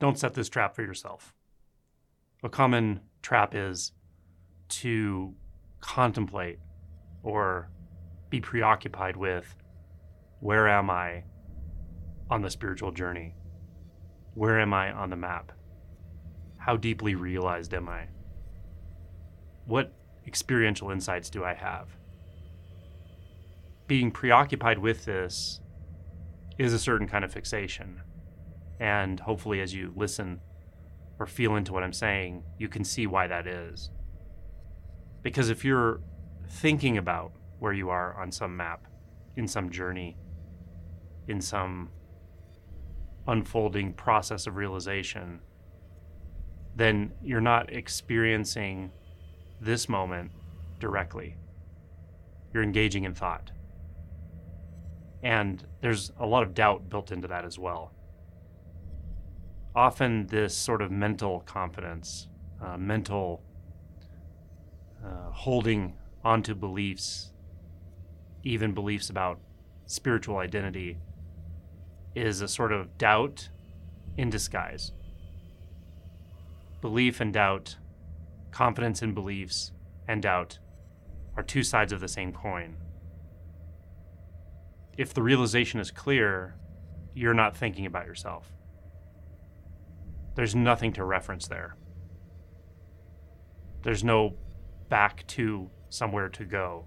don't set this trap for yourself. A common trap is to contemplate or be preoccupied with where am I on the spiritual journey? Where am I on the map? How deeply realized am I? What experiential insights do I have? Being preoccupied with this is a certain kind of fixation. And hopefully, as you listen or feel into what I'm saying, you can see why that is. Because if you're thinking about where you are on some map, in some journey, in some unfolding process of realization, then you're not experiencing this moment directly. You're engaging in thought. And there's a lot of doubt built into that as well. Often, this sort of mental confidence, uh, mental uh, holding onto beliefs, even beliefs about spiritual identity, is a sort of doubt in disguise. Belief and doubt, confidence in beliefs and doubt are two sides of the same coin. If the realization is clear, you're not thinking about yourself. There's nothing to reference there. There's no back to somewhere to go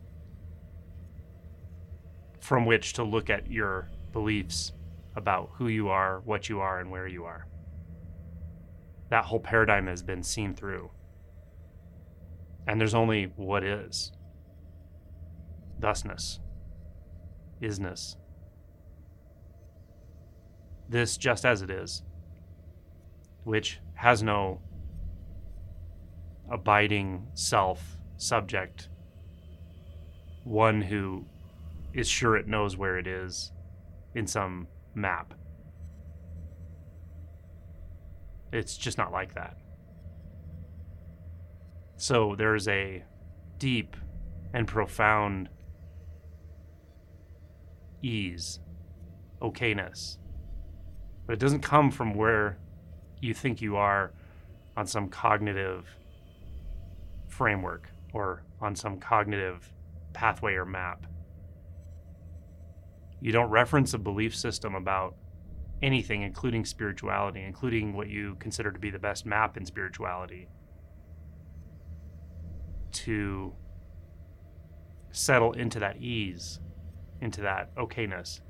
from which to look at your beliefs about who you are, what you are, and where you are. That whole paradigm has been seen through. And there's only what is thusness, isness. This just as it is, which has no abiding self, subject, one who is sure it knows where it is in some map. It's just not like that. So there's a deep and profound ease, okayness. But it doesn't come from where you think you are on some cognitive framework or on some cognitive pathway or map. You don't reference a belief system about anything, including spirituality, including what you consider to be the best map in spirituality, to settle into that ease, into that okayness.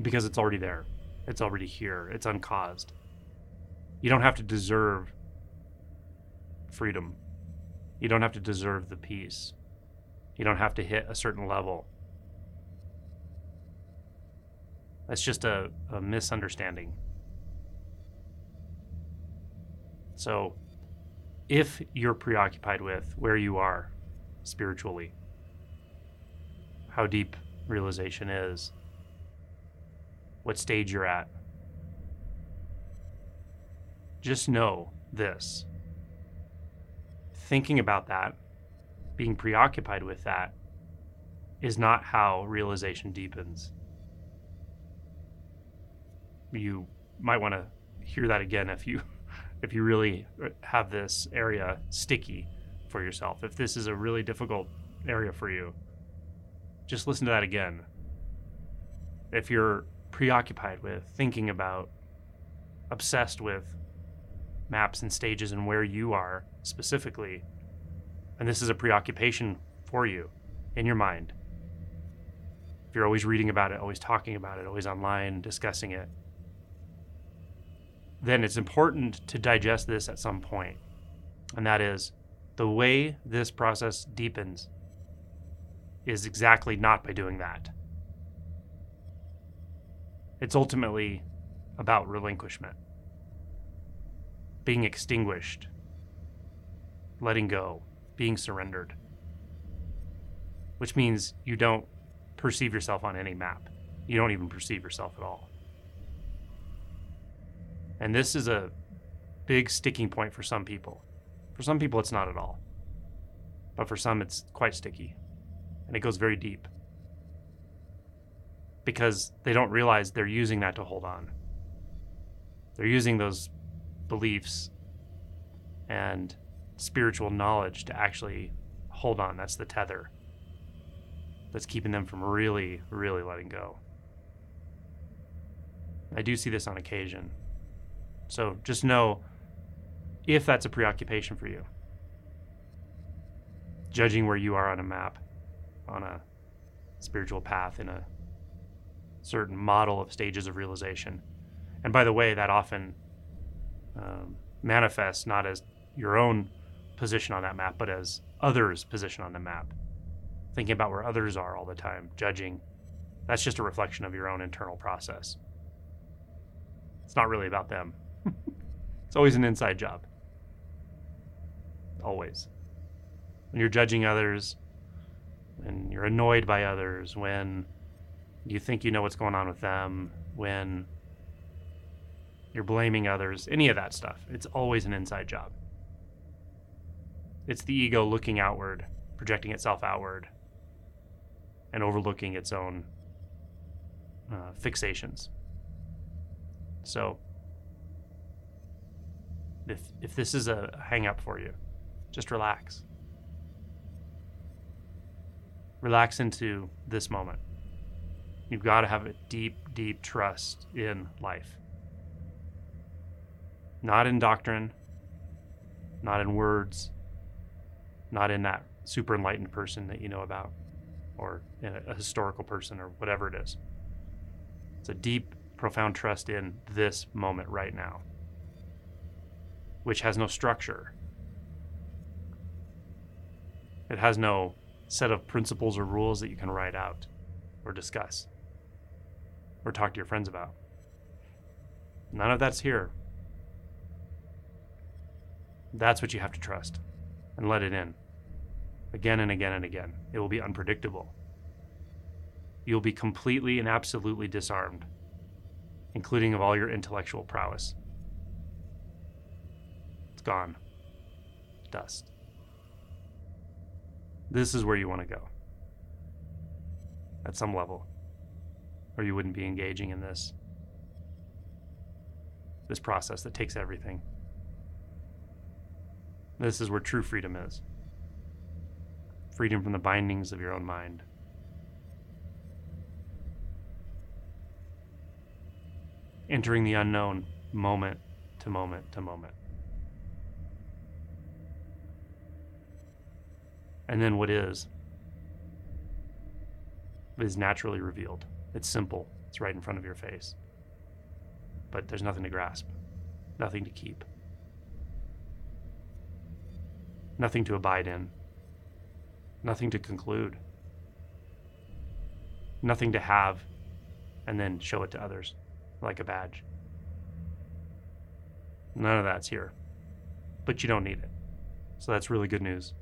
Because it's already there, it's already here, it's uncaused. You don't have to deserve freedom. You don't have to deserve the peace. You don't have to hit a certain level That's just a, a misunderstanding. So, if you're preoccupied with where you are spiritually, how deep realization is, what stage you're at, just know this. Thinking about that, being preoccupied with that, is not how realization deepens you might want to hear that again if you if you really have this area sticky for yourself. If this is a really difficult area for you, just listen to that again. If you're preoccupied with thinking about obsessed with maps and stages and where you are specifically, and this is a preoccupation for you in your mind. If you're always reading about it, always talking about it, always online discussing it, then it's important to digest this at some point. And that is the way this process deepens is exactly not by doing that. It's ultimately about relinquishment, being extinguished, letting go, being surrendered, which means you don't perceive yourself on any map. You don't even perceive yourself at all. And this is a big sticking point for some people. For some people, it's not at all. But for some, it's quite sticky. And it goes very deep. Because they don't realize they're using that to hold on. They're using those beliefs and spiritual knowledge to actually hold on. That's the tether that's keeping them from really, really letting go. I do see this on occasion. So just know if that's a preoccupation for you, judging where you are on a map, on a spiritual path, in a certain model of stages of realization. And by the way, that often um, manifests not as your own position on that map, but as others' position on the map. Thinking about where others are all the time, judging. That's just a reflection of your own internal process. It's not really about them. it's always an inside job. Always. When you're judging others, when you're annoyed by others, when you think you know what's going on with them, when you're blaming others, any of that stuff, it's always an inside job. It's the ego looking outward, projecting itself outward, and overlooking its own uh, fixations. So, if if this is a hang up for you, just relax. Relax into this moment. You've got to have a deep, deep trust in life. Not in doctrine, not in words, not in that super enlightened person that you know about, or a historical person, or whatever it is. It's a deep, profound trust in this moment right now, which has no structure. It has no set of principles or rules that you can write out or discuss or talk to your friends about. None of that's here. That's what you have to trust and let it in again and again and again. It will be unpredictable. You'll be completely and absolutely disarmed, including of all your intellectual prowess. It's gone. Dust. This is where you want to go. At some level. Or you wouldn't be engaging in this this process that takes everything. This is where true freedom is freedom from the bindings of your own mind. Entering the unknown moment to moment to moment. And then what is, is naturally revealed. It's simple, it's right in front of your face. But there's nothing to grasp, nothing to keep, nothing to abide in, nothing to conclude, nothing to have and then show it to others like a badge. None of that's here, but you don't need it. So that's really good news.